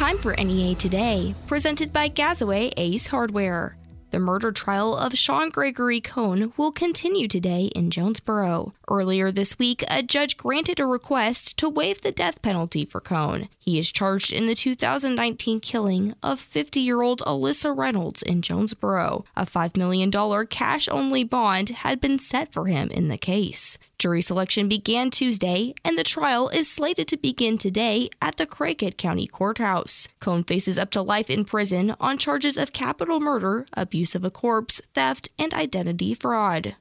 time for NEA Today, presented by Gazaway Ace Hardware. The murder trial of Sean Gregory Cohn will continue today in Jonesboro. Earlier this week, a judge granted a request to waive the death penalty for Cohn. He is charged in the 2019 killing of 50 year old Alyssa Reynolds in Jonesboro. A $5 million cash only bond had been set for him in the case. Jury selection began Tuesday, and the trial is slated to begin today at the Craighead County Courthouse. Cohn faces up to life in prison on charges of capital murder, abuse of a corpse, theft, and identity fraud.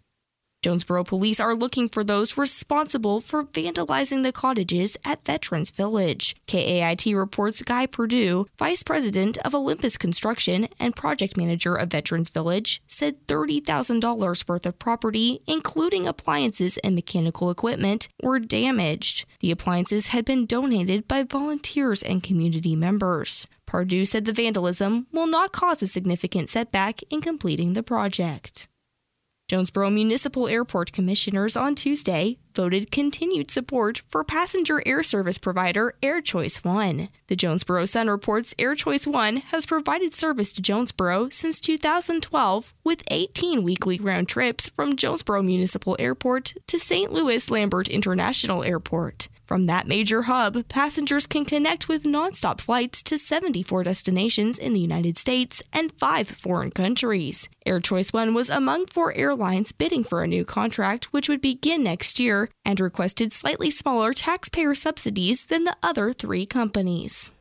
Jonesboro police are looking for those responsible for vandalizing the cottages at Veterans Village. KAIT reports Guy Purdue, vice president of Olympus Construction and project manager of Veterans Village, said $30,000 worth of property, including appliances and mechanical equipment, were damaged. The appliances had been donated by volunteers and community members. Purdue said the vandalism will not cause a significant setback in completing the project. Jonesboro Municipal Airport commissioners on Tuesday voted continued support for passenger air service provider Air Choice One. The Jonesboro Sun reports Air Choice One has provided service to Jonesboro since 2012 with 18 weekly round trips from Jonesboro Municipal Airport to St. Louis Lambert International Airport. From that major hub, passengers can connect with nonstop flights to 74 destinations in the United States and five foreign countries. Air Choice One was among four airlines bidding for a new contract, which would begin next year, and requested slightly smaller taxpayer subsidies than the other three companies.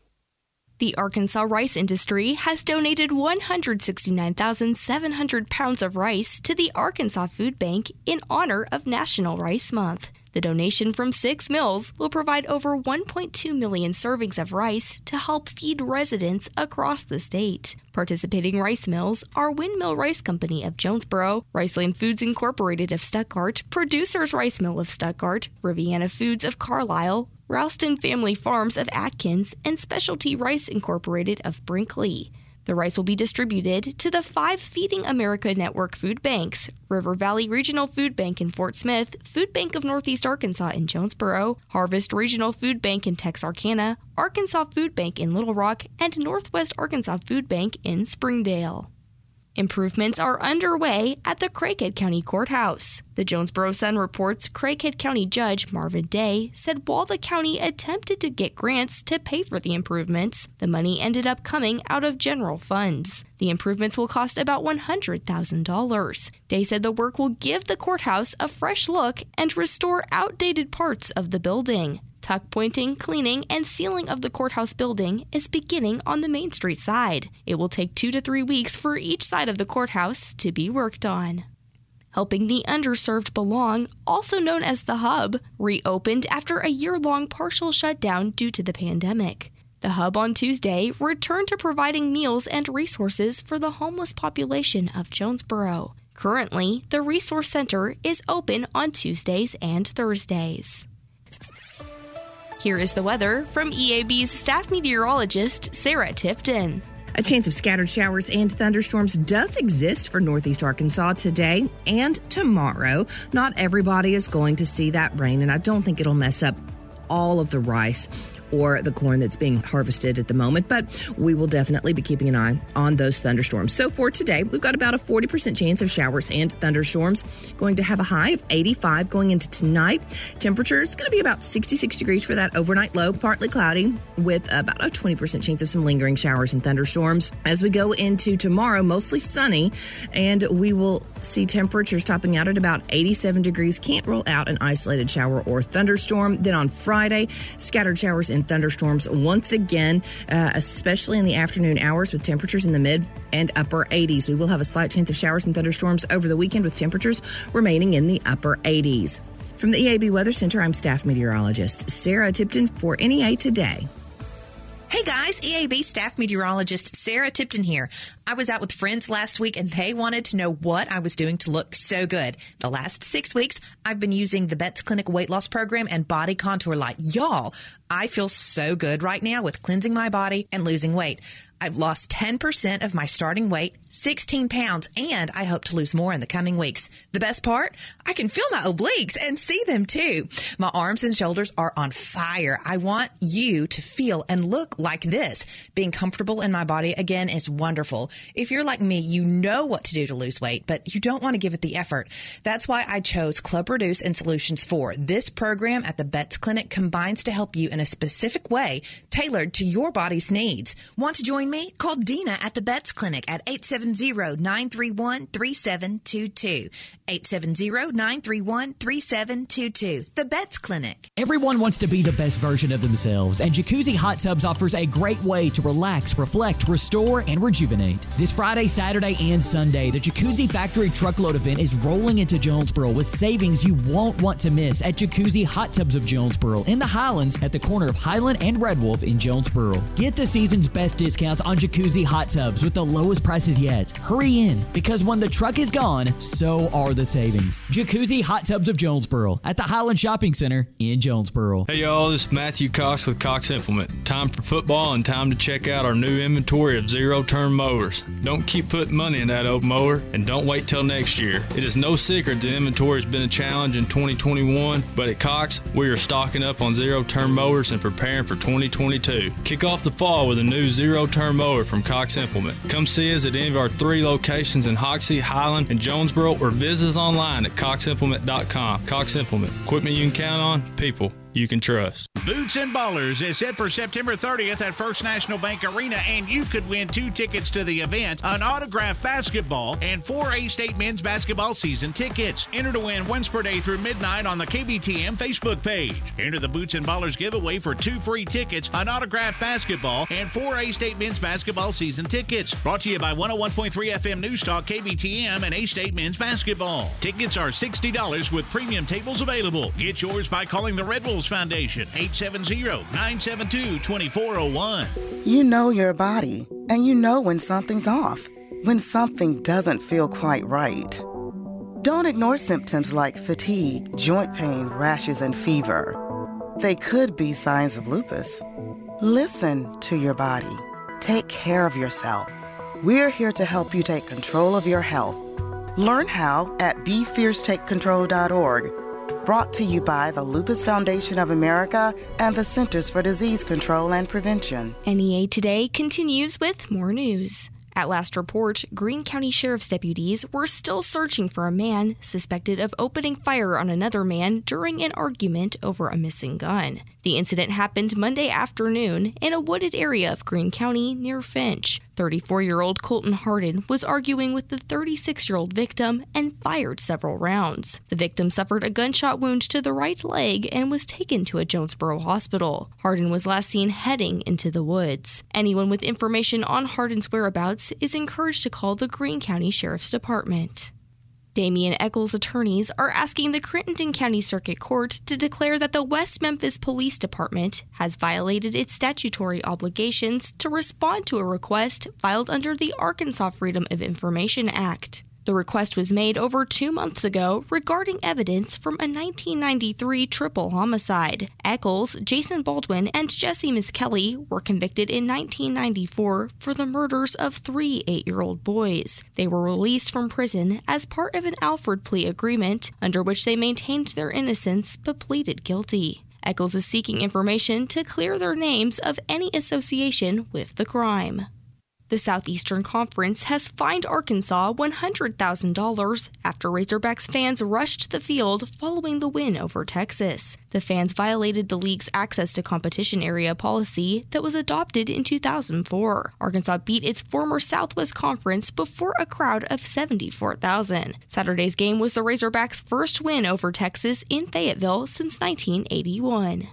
The Arkansas rice industry has donated 169,700 pounds of rice to the Arkansas Food Bank in honor of National Rice Month. The donation from six mills will provide over 1.2 million servings of rice to help feed residents across the state. Participating rice mills are Windmill Rice Company of Jonesboro, Riceland Foods Incorporated of Stuttgart, Producers Rice Mill of Stuttgart, Riviana Foods of Carlisle, Ralston Family Farms of Atkins, and Specialty Rice Incorporated of Brinkley. The rice will be distributed to the five Feeding America Network food banks River Valley Regional Food Bank in Fort Smith, Food Bank of Northeast Arkansas in Jonesboro, Harvest Regional Food Bank in Texarkana, Arkansas Food Bank in Little Rock, and Northwest Arkansas Food Bank in Springdale. Improvements are underway at the Craighead County Courthouse. The Jonesboro Sun reports Craighead County Judge Marvin Day said while the county attempted to get grants to pay for the improvements, the money ended up coming out of general funds. The improvements will cost about $100,000. Day said the work will give the courthouse a fresh look and restore outdated parts of the building. Tuck pointing, cleaning, and sealing of the courthouse building is beginning on the Main Street side. It will take two to three weeks for each side of the courthouse to be worked on. Helping the Underserved Belong, also known as the Hub, reopened after a year long partial shutdown due to the pandemic. The Hub on Tuesday returned to providing meals and resources for the homeless population of Jonesboro. Currently, the Resource Center is open on Tuesdays and Thursdays. Here is the weather from EAB's staff meteorologist, Sarah Tipton. A chance of scattered showers and thunderstorms does exist for northeast Arkansas today and tomorrow. Not everybody is going to see that rain, and I don't think it'll mess up all of the rice or the corn that's being harvested at the moment, but we will definitely be keeping an eye on those thunderstorms. So for today, we've got about a 40% chance of showers and thunderstorms. Going to have a high of 85 going into tonight. Temperature is going to be about 66 degrees for that overnight low, partly cloudy with about a 20% chance of some lingering showers and thunderstorms. As we go into tomorrow, mostly sunny, and we will see temperatures topping out at about 87 degrees. Can't rule out an isolated shower or thunderstorm. Then on Friday, scattered showers and thunderstorms once again, uh, especially in the afternoon hours with temperatures in the mid and upper 80s. We will have a slight chance of showers and thunderstorms over the weekend with temperatures remaining in the upper 80s. From the EAB Weather Center, I'm staff meteorologist Sarah Tipton for NEA Today. Hey guys, EAB staff meteorologist Sarah Tipton here. I was out with friends last week and they wanted to know what I was doing to look so good. The last six weeks, I've been using the Betts Clinic weight loss program and body contour light. Y'all, I feel so good right now with cleansing my body and losing weight. I've lost 10% of my starting weight, 16 pounds, and I hope to lose more in the coming weeks. The best part? I can feel my obliques and see them too. My arms and shoulders are on fire. I want you to feel and look like this. Being comfortable in my body again is wonderful. If you're like me, you know what to do to lose weight, but you don't want to give it the effort. That's why I chose Club Reduce and Solutions 4. This program at the Betts Clinic combines to help you in a specific way tailored to your body's needs. Want to join me? Call Dina at the Betts Clinic at 870-931-3722. 870-931-3722. The Betts Clinic. Everyone wants to be the best version of themselves, and Jacuzzi Hot Tubs offers a great way to relax, reflect, restore, and rejuvenate. This Friday, Saturday, and Sunday, the Jacuzzi Factory Truckload event is rolling into Jonesboro with savings you won't want to miss at Jacuzzi Hot Tubs of Jonesboro in the Highlands at the corner of Highland and Red Wolf in Jonesboro. Get the season's best discounts on Jacuzzi Hot Tubs with the lowest prices yet. Hurry in because when the truck is gone, so are the savings. Jacuzzi Hot Tubs of Jonesboro at the Highland Shopping Center in Jonesboro. Hey y'all, this is Matthew Cox with Cox Implement. Time for football and time to check out our new inventory of zero turn mowers. Don't keep putting money in that old mower and don't wait till next year. It is no secret that inventory has been a challenge in 2021, but at Cox, we are stocking up on zero turn mowers and preparing for 2022. Kick off the fall with a new zero turn mower from Cox Implement. Come see us at any of our three locations in Hoxie, Highland, and Jonesboro or visit us online at coximplement.com. Cox Implement. Equipment you can count on, people you can trust. Boots and Ballers is set for September 30th at First National Bank Arena, and you could win two tickets to the event, an autographed basketball, and four A State men's basketball season tickets. Enter to win once per Day through midnight on the KBTM Facebook page. Enter the Boots and Ballers giveaway for two free tickets, an autographed basketball, and four A State men's basketball season tickets. Brought to you by 101.3 FM News Talk, KBTM, and A State men's basketball. Tickets are $60 with premium tables available. Get yours by calling the Red Wolves Foundation, 870-972-2401. You know your body, and you know when something's off, when something doesn't feel quite right. Don't ignore symptoms like fatigue, joint pain, rashes, and fever. They could be signs of lupus. Listen to your body. Take care of yourself. We're here to help you take control of your health. Learn how at BeFierceTakeControl.org brought to you by the Lupus Foundation of America and the Centers for Disease Control and Prevention. NEA Today continues with more news. At last report, Greene County Sheriff's deputies were still searching for a man suspected of opening fire on another man during an argument over a missing gun. The incident happened Monday afternoon in a wooded area of Greene County near Finch. 34 year old Colton Hardin was arguing with the 36 year old victim and fired several rounds. The victim suffered a gunshot wound to the right leg and was taken to a Jonesboro hospital. Hardin was last seen heading into the woods. Anyone with information on Hardin's whereabouts is encouraged to call the Greene County Sheriff's Department. Damien Echols' attorneys are asking the Crittenden County Circuit Court to declare that the West Memphis Police Department has violated its statutory obligations to respond to a request filed under the Arkansas Freedom of Information Act. The request was made over two months ago regarding evidence from a 1993 triple homicide. Echols, Jason Baldwin, and Jessie Misskelley were convicted in 1994 for the murders of three eight year old boys. They were released from prison as part of an Alford plea agreement under which they maintained their innocence but pleaded guilty. Echols is seeking information to clear their names of any association with the crime. The Southeastern Conference has fined Arkansas $100,000 after Razorbacks fans rushed the field following the win over Texas. The fans violated the league's access to competition area policy that was adopted in 2004. Arkansas beat its former Southwest Conference before a crowd of 74,000. Saturday's game was the Razorbacks' first win over Texas in Fayetteville since 1981.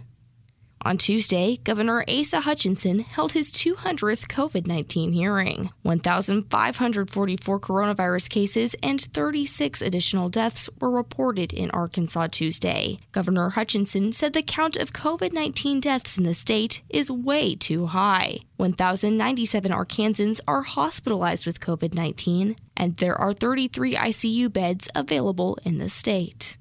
On Tuesday, Governor Asa Hutchinson held his 200th COVID 19 hearing. 1,544 coronavirus cases and 36 additional deaths were reported in Arkansas Tuesday. Governor Hutchinson said the count of COVID 19 deaths in the state is way too high. 1,097 Arkansans are hospitalized with COVID 19, and there are 33 ICU beds available in the state.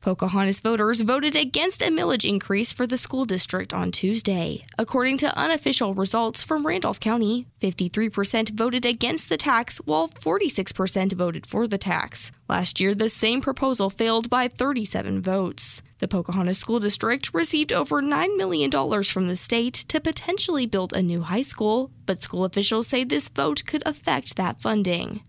Pocahontas voters voted against a millage increase for the school district on Tuesday. According to unofficial results from Randolph County, 53% voted against the tax while 46% voted for the tax. Last year, the same proposal failed by 37 votes. The Pocahontas School District received over $9 million from the state to potentially build a new high school, but school officials say this vote could affect that funding.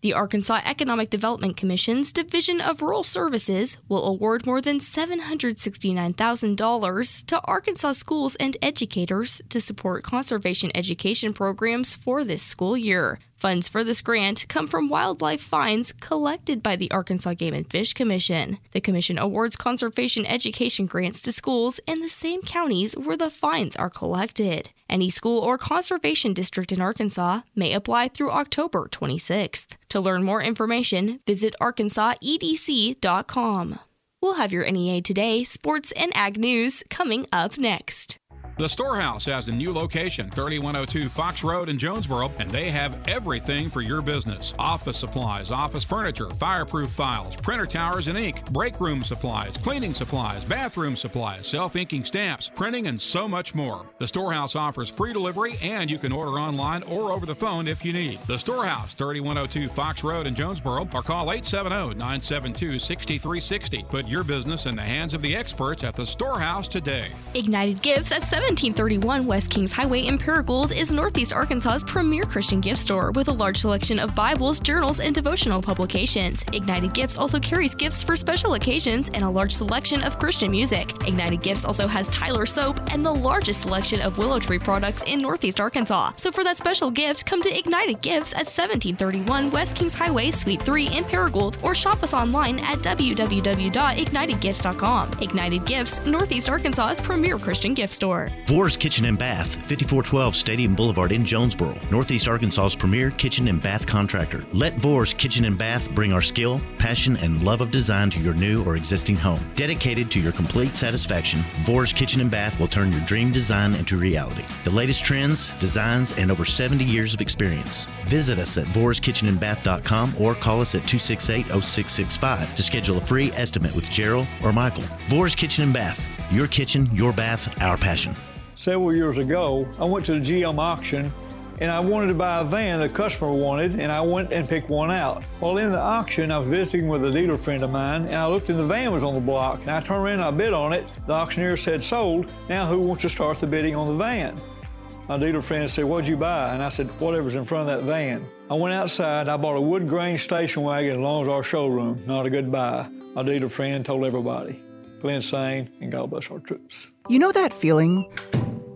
The Arkansas Economic Development Commission's Division of Rural Services will award more than $769,000 to Arkansas schools and educators to support conservation education programs for this school year. Funds for this grant come from wildlife fines collected by the Arkansas Game and Fish Commission. The commission awards conservation education grants to schools in the same counties where the fines are collected. Any school or conservation district in Arkansas may apply through October 26th. To learn more information, visit arkansasedc.com. We'll have your NEA Today, sports, and ag news coming up next. The Storehouse has a new location, 3102 Fox Road in Jonesboro, and they have everything for your business office supplies, office furniture, fireproof files, printer towers and ink, break room supplies, cleaning supplies, bathroom supplies, self inking stamps, printing, and so much more. The Storehouse offers free delivery, and you can order online or over the phone if you need. The Storehouse, 3102 Fox Road in Jonesboro, or call 870 972 6360. Put your business in the hands of the experts at the Storehouse today. Ignited Gifts at 7 1731 West Kings Highway in Paragould is Northeast Arkansas's premier Christian gift store with a large selection of Bibles, journals, and devotional publications. Ignited Gifts also carries gifts for special occasions and a large selection of Christian music. Ignited Gifts also has Tyler soap and the largest selection of Willow Tree products in Northeast Arkansas. So for that special gift, come to Ignited Gifts at 1731 West Kings Highway, Suite 3 in Paragould, or shop us online at www.ignitedgifts.com. Ignited Gifts, Northeast Arkansas's premier Christian gift store. Vores Kitchen and Bath, 5412 Stadium Boulevard in Jonesboro, Northeast Arkansas's premier kitchen and bath contractor. Let Vores Kitchen and Bath bring our skill, passion, and love of design to your new or existing home. Dedicated to your complete satisfaction, Vores Kitchen and Bath will turn your dream design into reality. The latest trends, designs, and over 70 years of experience. Visit us at vorskitchenandbath.com or call us at 268 0665 to schedule a free estimate with Gerald or Michael. Vores Kitchen and Bath. Your kitchen, your bath, our passion. Several years ago, I went to the GM auction and I wanted to buy a van the customer wanted, and I went and picked one out. While in the auction, I was visiting with a dealer friend of mine, and I looked and the van was on the block, and I turned around and I bid on it. The auctioneer said sold. Now who wants to start the bidding on the van? My dealer friend said, What'd you buy? And I said, Whatever's in front of that van. I went outside, I bought a wood grain station wagon as long as our showroom. Not a good buy. My dealer friend told everybody. Glenn Sane, and God bless our troops. You know that feeling?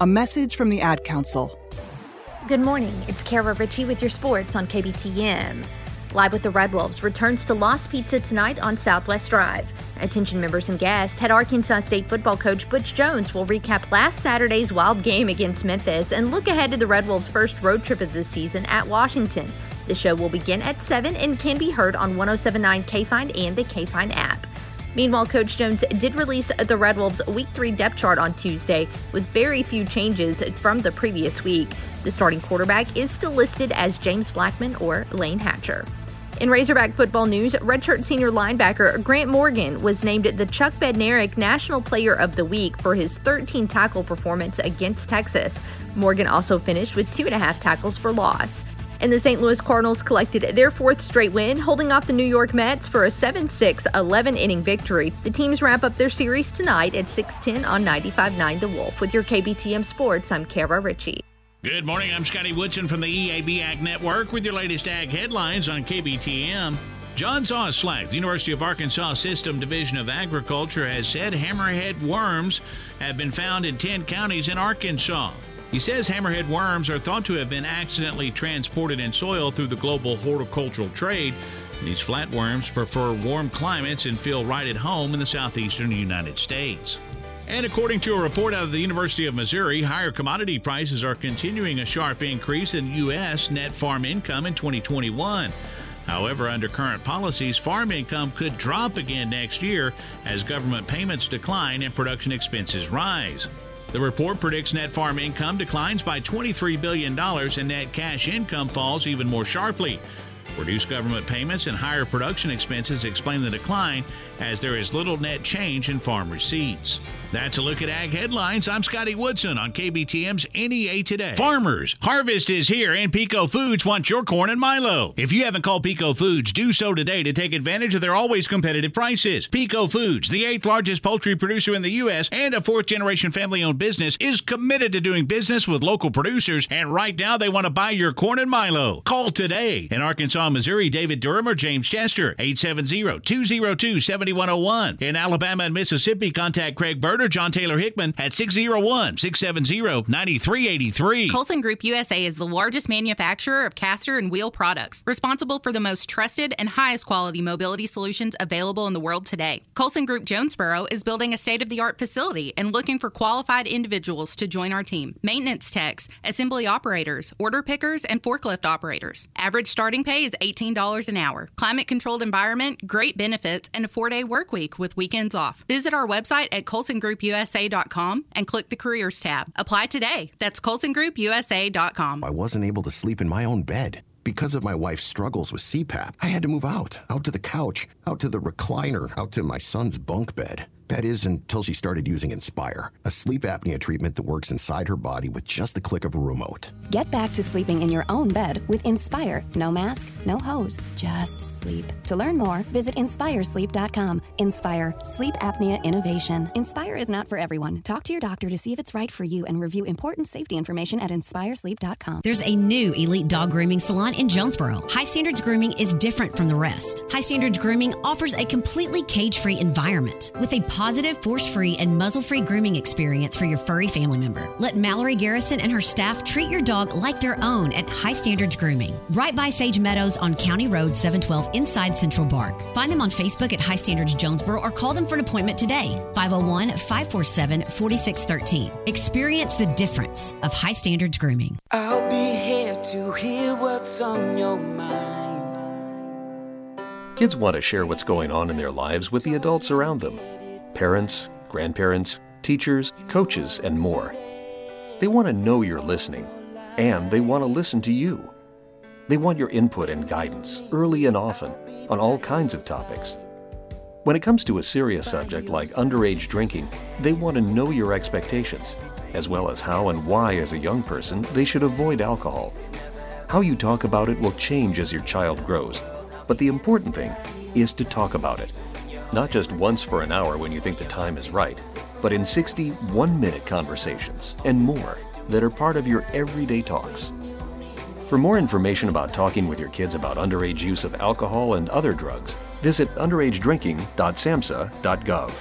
A message from the Ad Council. Good morning. It's Kara Ritchie with your sports on KBTM. Live with the Red Wolves returns to Lost Pizza tonight on Southwest Drive. Attention members and guests, head Arkansas State football coach Butch Jones will recap last Saturday's wild game against Memphis and look ahead to the Red Wolves' first road trip of the season at Washington. The show will begin at 7 and can be heard on 1079 KFIN and the KFIN app. Meanwhile, Coach Jones did release the Red Wolves Week 3 depth chart on Tuesday with very few changes from the previous week. The starting quarterback is still listed as James Blackman or Layne Hatcher. In Razorback football news, redshirt senior linebacker Grant Morgan was named the Chuck Bednarik National Player of the Week for his 13 tackle performance against Texas. Morgan also finished with two and a half tackles for loss. And the St. Louis Cardinals collected their fourth straight win, holding off the New York Mets for a 7 6 11 inning victory. The teams wrap up their series tonight at 610 on 95.9 The Wolf. With your KBTM Sports, I'm Kara Ritchie. Good morning. I'm Scotty Woodson from the EAB Ag Network with your latest ag headlines on KBTM. Jon Zawislak, the University of Arkansas System Division of Agriculture, has said hammerhead worms have been found in 10 counties in Arkansas. He says hammerhead worms are thought to have been accidentally transported in soil through the global horticultural trade. These flatworms prefer warm climates and feel right at home in the southeastern United States. And according to a report out of the University of Missouri, higher commodity prices are continuing a sharp increase in U.S. net farm income in 2021. However, under current policies, farm income could drop again next year as government payments decline and production expenses rise. The report predicts net farm income declines by $23 billion and net cash income falls even more sharply. Reduced government payments and higher production expenses explain the decline, as there is little net change in farm receipts. That's a look at ag headlines. I'm Scotty Woodson on KBTM's NEA Today. Farmers, harvest is here, and Peco Foods wants your corn and Milo. If you haven't called Peco Foods, do so today to take advantage of their always competitive prices. Peco Foods, the eighth largest poultry producer in the U.S. and a fourth generation family owned business, is committed to doing business with local producers, and right now they want to buy your corn and Milo. Call today. In Arkansas, Missouri, David Durham or James Chester, 870 202 7101. In Alabama and Mississippi, contact Craig Bird or John Taylor Hickman at 601 670 9383. Colson Group USA is the largest manufacturer of caster and wheel products, responsible for the most trusted and highest quality mobility solutions available in the world today. Colson Group Jonesboro is building a state of the art facility and looking for qualified individuals to join our team maintenance techs, assembly operators, order pickers, and forklift operators. Average starting pay is $18 an hour. Climate controlled environment, great benefits, and a four day work week with weekends off. Visit our website at colsongroupusa.com and click the careers tab. Apply today. That's colsongroupusa.com. I wasn't able to sleep in my own bed. Because of my wife's struggles with CPAP, I had to move out, out to the couch, out to the recliner, out to my son's bunk bed. That is until she started using Inspire, a sleep apnea treatment that works inside her body with just the click of a remote. Get back to sleeping in your own bed with Inspire. No mask, no hose, just sleep. To learn more, visit inspiresleep.com. Inspire, sleep apnea innovation. Inspire is not for everyone. Talk to your doctor to see if it's right for you and review important safety information at inspiresleep.com. There's a new elite dog grooming salon in Jonesboro. High Standards Grooming is different from the rest. High Standards Grooming offers a completely cage free environment with a positive, force free, and muzzle free grooming experience for your furry family member. Let Mallory Garrison and her staff treat your dog like their own at High Standards Grooming, right by Sage Meadows on County Road 712 inside Central Park. Find them on Facebook at High Standards Jonesboro or call them for an appointment today 501 547 4613. Experience the difference of High Standards Grooming. I'll be here to hear what's on your mind. Kids want to share what's going on in their lives with the adults around them parents, grandparents, teachers, coaches, and more. They want to know you're listening, and they want to listen to you. They want your input and guidance early and often on all kinds of topics. When it comes to a serious subject like underage drinking, they want to know your expectations, as well as how and why, as a young person, they should avoid alcohol. How you talk about it will change as your child grows, but the important thing is to talk about it not just once for an hour when you think the time is right, but in 60 one minute conversations and more that are part of your everyday talks. For more information about talking with your kids about underage use of alcohol and other drugs, visit underagedrinking.samhsa.gov.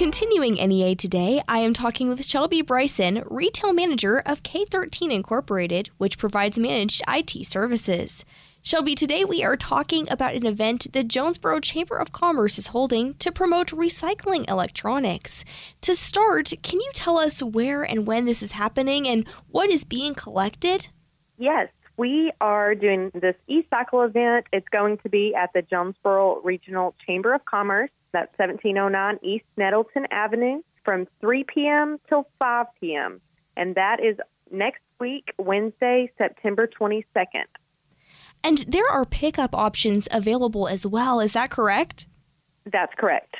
Continuing NEA today, I am talking with Shelby Bryson, retail manager of K13 Incorporated, which provides managed IT services. Shelby, today we are talking about an event the Jonesboro Chamber of Commerce is holding to promote recycling electronics. To start, can you tell us where and when this is happening and what is being collected? Yes, we are doing this e-cycle event. It's going to be at the Jonesboro Regional Chamber of Commerce. That's 1709 East Nettleton Avenue from 3 p.m. till 5 p.m. And that is next week, Wednesday, September 22nd. And there are pickup options available as well. Is that correct? That's correct.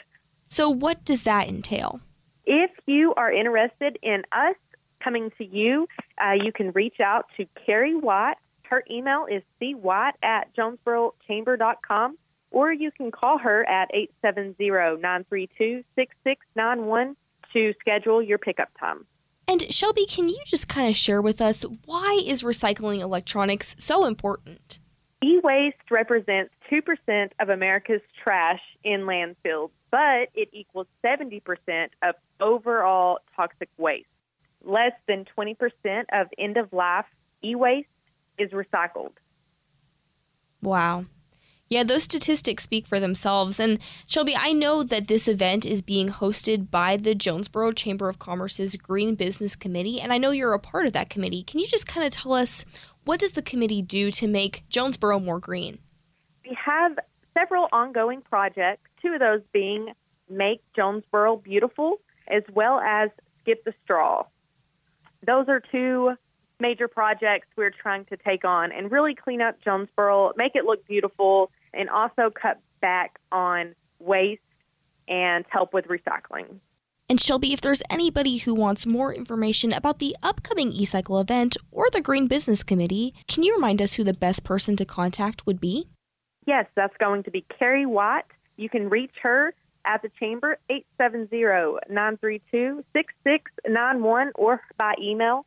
So, what does that entail? If you are interested in us coming to you, uh, you can reach out to Carrie Watt. Her email is cwatt at jonesborochamber.com, or you can call her at 870-932-6691 to schedule your pickup time. And Shelby, can you just kind of share with us why is recycling electronics so important? E-waste represents 2% of America's trash in landfills, but it equals 70% of overall toxic waste. Less than 20% of end-of-life e-waste is recycled. Wow. Yeah, those statistics speak for themselves. And Shelby, I know that this event is being hosted by the Jonesboro Chamber of Commerce's Green Business Committee, and I know you're a part of that committee. Can you just kind of tell us what does the committee do to make Jonesboro more green? We have several ongoing projects, two of those being Make Jonesboro Beautiful as well as Skip the Straw. Those are two major projects we're trying to take on and really clean up Jonesboro, make it look beautiful, and also cut back on waste and help with recycling. And Shelby, if there's anybody who wants more information about the upcoming eCycle event or the Green Business Committee, can you remind us who the best person to contact would be? Yes, that's going to be Carrie Watt. You can reach her at the chamber 870-932-6691 or by email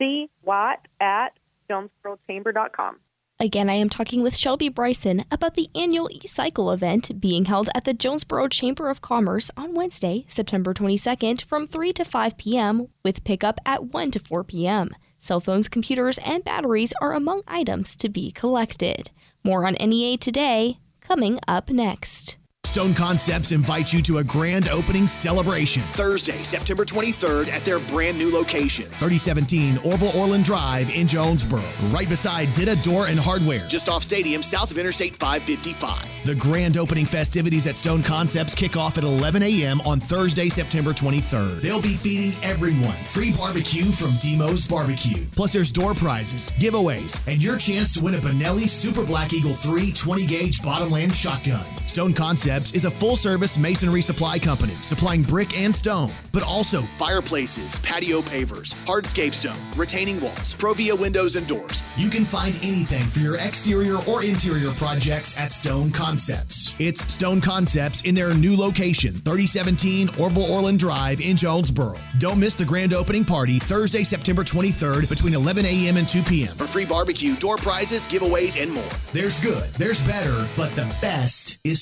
cwatt at jonesborochamber.com. Again, I am talking with Shelby Bryson about the annual e-cycle event being held at the Jonesboro Chamber of Commerce on Wednesday, September 22nd from 3 to 5 p.m. with pickup at 1 to 4 p.m. Cell phones, computers, and batteries are among items to be collected. More on NEA today, coming up next. Stone Concepts invites you to a grand opening celebration Thursday, September 23rd at their brand new location, 3017 Orville Orland Drive in Jonesboro, right beside Dita Door and Hardware, just off Stadium, south of Interstate 555. The grand opening festivities at Stone Concepts kick off at 11 a.m. on Thursday, September 23rd. They'll be feeding everyone free barbecue from Demo's Barbecue. Plus, there's door prizes, giveaways, and your chance to win a Benelli Super Black Eagle 3 20 gauge bottomland shotgun. Stone Concepts is a full service masonry supply company supplying brick and stone, but also fireplaces, patio pavers, hardscape stone, retaining walls, Provia windows and doors. You can find anything for your exterior or interior projects at Stone Concepts. It's Stone Concepts in their new location, 3017 Orville Orland Drive in Jonesboro. Don't miss the grand opening party Thursday, September 23rd between 11 a.m. and 2 p.m. for free barbecue, door prizes, giveaways, and more. There's good, there's better, but the best is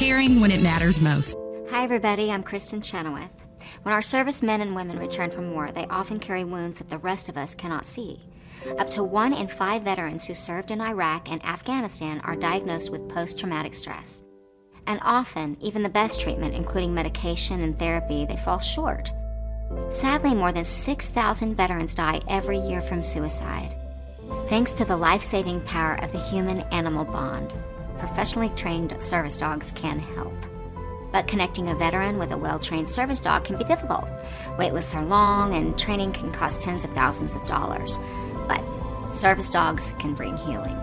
caring when it matters most. Hi, everybody. I'm Kristin Chenoweth. When our servicemen and women return from war, they often carry wounds that the rest of us cannot see. Up to one in five veterans who served in Iraq and Afghanistan are diagnosed with post traumatic stress. And often, even the best treatment, including medication and therapy, they fall short. Sadly, more than 6,000 veterans die every year from suicide. Thanks to the life saving power of the human animal bond, professionally trained service dogs can help. But connecting a veteran with a well trained service dog can be difficult. Waitlists are long and training can cost tens of thousands of dollars. But service dogs can bring healing.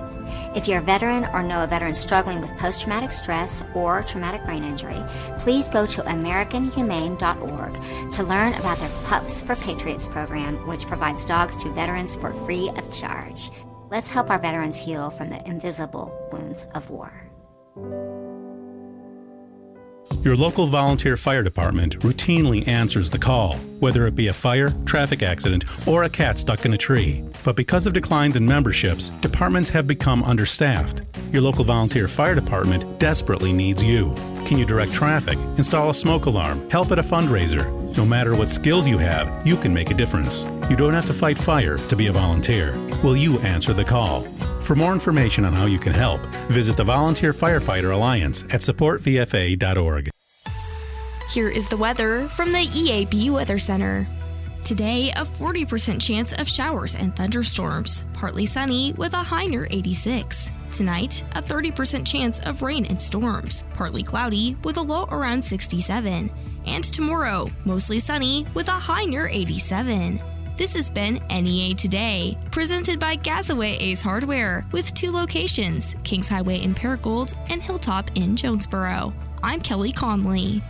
If you're a veteran or know a veteran struggling with post traumatic stress or traumatic brain injury, please go to AmericanHumane.org to learn about their Pups for Patriots program, which provides dogs to veterans for free of charge. Let's help our veterans heal from the invisible wounds of war. Your local volunteer fire department routinely answers the call, whether it be a fire, traffic accident, or a cat stuck in a tree. But because of declines in memberships, departments have become understaffed. Your local volunteer fire department desperately needs you. Can you direct traffic, install a smoke alarm, help at a fundraiser? No matter what skills you have, you can make a difference. You don't have to fight fire to be a volunteer. Will you answer the call? For more information on how you can help, visit the Volunteer Firefighter Alliance at supportvfa.org. Here is the weather from the EAB Weather Center. Today, a 40% chance of showers and thunderstorms, partly sunny with a high near 86. Tonight, a 30% chance of rain and storms, partly cloudy with a low around 67. And tomorrow, mostly sunny with a high near 87. This has been NEA Today, presented by Gazaway Ace Hardware, with two locations Kings Highway in Paragould and Hilltop in Jonesboro. I'm Kelly Conley.